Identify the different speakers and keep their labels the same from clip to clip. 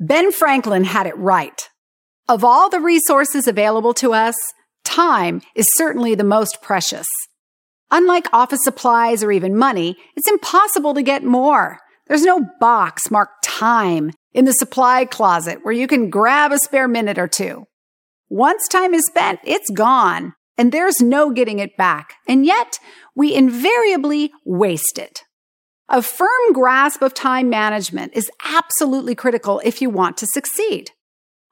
Speaker 1: Ben Franklin had it right. Of all the resources available to us, time is certainly the most precious. Unlike office supplies or even money, it's impossible to get more. There's no box marked time in the supply closet where you can grab a spare minute or two. Once time is spent, it's gone and there's no getting it back. And yet we invariably waste it. A firm grasp of time management is absolutely critical if you want to succeed.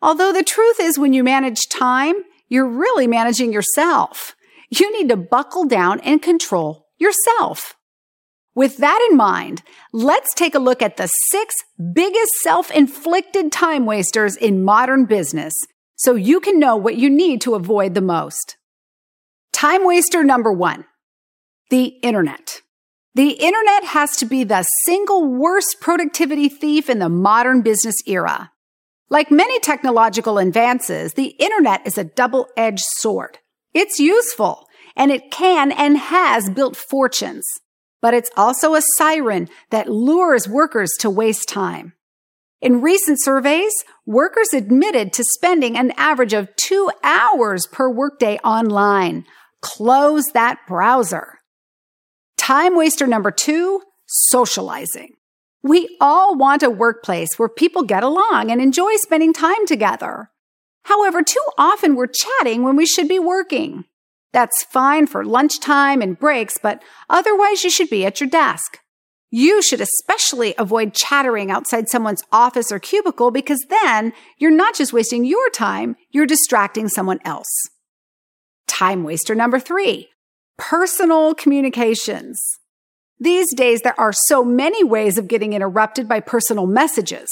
Speaker 1: Although the truth is when you manage time, you're really managing yourself. You need to buckle down and control yourself. With that in mind, let's take a look at the six biggest self-inflicted time wasters in modern business so you can know what you need to avoid the most. Time waster number one, the internet. The internet has to be the single worst productivity thief in the modern business era. Like many technological advances, the internet is a double-edged sword. It's useful and it can and has built fortunes, but it's also a siren that lures workers to waste time. In recent surveys, workers admitted to spending an average of two hours per workday online. Close that browser. Time waster number two, socializing. We all want a workplace where people get along and enjoy spending time together. However, too often we're chatting when we should be working. That's fine for lunchtime and breaks, but otherwise you should be at your desk. You should especially avoid chattering outside someone's office or cubicle because then you're not just wasting your time, you're distracting someone else. Time waster number three, personal communications. These days, there are so many ways of getting interrupted by personal messages.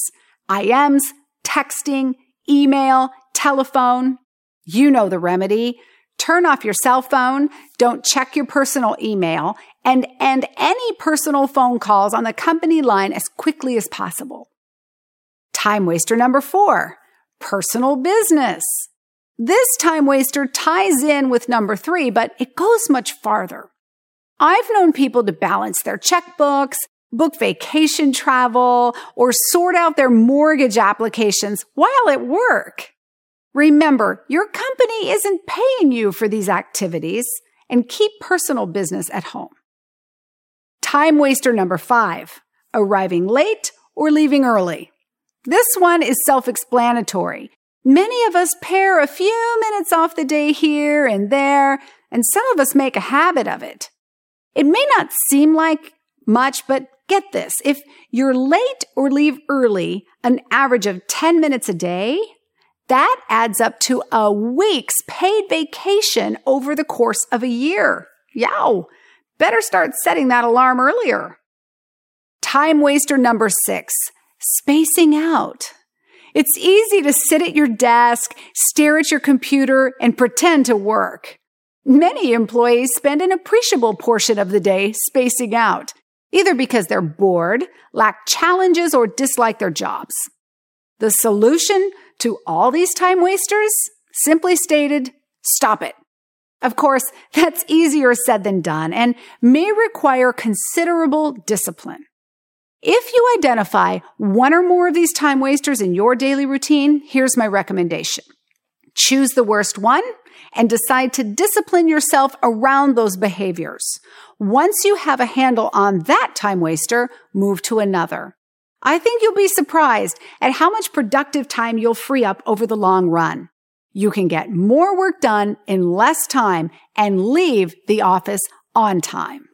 Speaker 1: IMs, texting, email, telephone. You know the remedy. Turn off your cell phone. Don't check your personal email and end any personal phone calls on the company line as quickly as possible. Time waster number four, personal business. This time waster ties in with number three, but it goes much farther. I've known people to balance their checkbooks, book vacation travel, or sort out their mortgage applications while at work. Remember, your company isn't paying you for these activities and keep personal business at home. Time waster number five, arriving late or leaving early. This one is self-explanatory. Many of us pare a few minutes off the day here and there, and some of us make a habit of it. It may not seem like much, but get this. If you're late or leave early, an average of 10 minutes a day, that adds up to a week's paid vacation over the course of a year. Yow! Better start setting that alarm earlier. Time waster number six, spacing out. It's easy to sit at your desk, stare at your computer, and pretend to work. Many employees spend an appreciable portion of the day spacing out, either because they're bored, lack challenges, or dislike their jobs. The solution to all these time wasters? Simply stated, stop it. Of course, that's easier said than done and may require considerable discipline. If you identify one or more of these time wasters in your daily routine, here's my recommendation. Choose the worst one and decide to discipline yourself around those behaviors. Once you have a handle on that time waster, move to another. I think you'll be surprised at how much productive time you'll free up over the long run. You can get more work done in less time and leave the office on time.